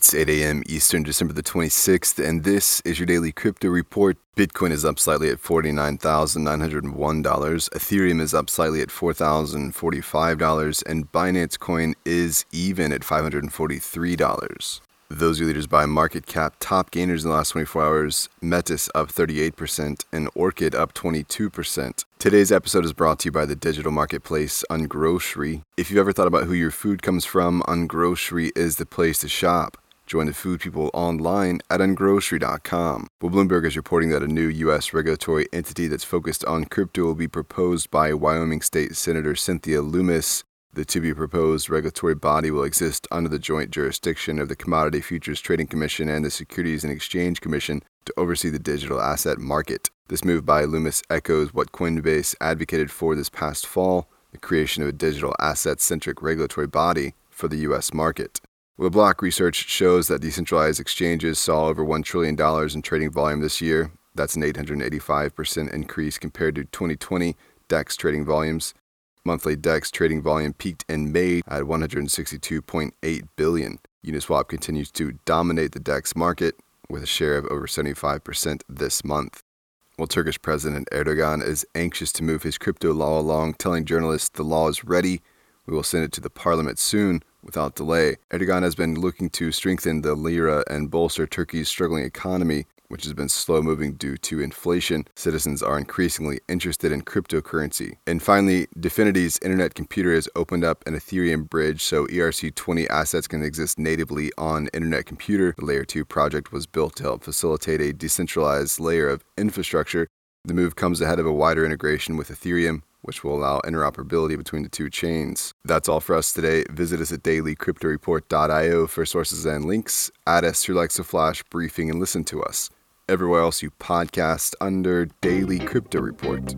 It's 8 a.m. Eastern, December the 26th, and this is your daily crypto report. Bitcoin is up slightly at $49,901. Ethereum is up slightly at $4,045, and Binance Coin is even at $543. Those are leaders by market cap. Top gainers in the last 24 hours Metis up 38% and Orchid up 22%. Today's episode is brought to you by the digital marketplace Ungrocery. If you've ever thought about who your food comes from, Ungrocery is the place to shop. Join the food people online at ungrocery.com. Well, Bloomberg is reporting that a new U.S. regulatory entity that's focused on crypto will be proposed by Wyoming State Senator Cynthia Lummis. The to be proposed regulatory body will exist under the joint jurisdiction of the Commodity Futures Trading Commission and the Securities and Exchange Commission to oversee the digital asset market. This move by Lummis echoes what Coinbase advocated for this past fall the creation of a digital asset centric regulatory body for the U.S. market. Block research shows that decentralized exchanges saw over $1 trillion in trading volume this year. That's an 885% increase compared to 2020 DEX trading volumes. Monthly DEX trading volume peaked in May at 162.8 billion. Uniswap continues to dominate the DEX market with a share of over 75% this month. While Turkish President Erdogan is anxious to move his crypto law along, telling journalists the law is ready, we will send it to the parliament soon without delay. Erdogan has been looking to strengthen the lira and bolster Turkey's struggling economy which has been slow moving due to inflation, citizens are increasingly interested in cryptocurrency. And finally, Dfinity's Internet Computer has opened up an Ethereum bridge so ERC20 assets can exist natively on Internet Computer. The Layer 2 project was built to help facilitate a decentralized layer of infrastructure. The move comes ahead of a wider integration with Ethereum, which will allow interoperability between the two chains. That's all for us today. Visit us at dailycryptoreport.io for sources and links. Add us to Alexa Flash briefing and listen to us everywhere else you podcast under Daily Crypto Report.